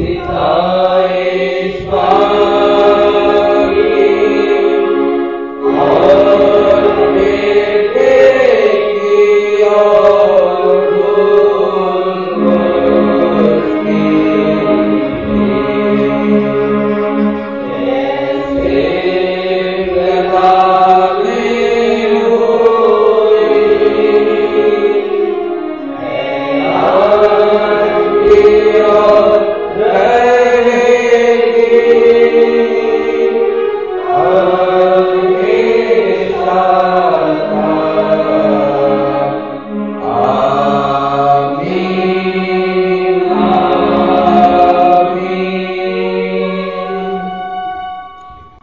Vita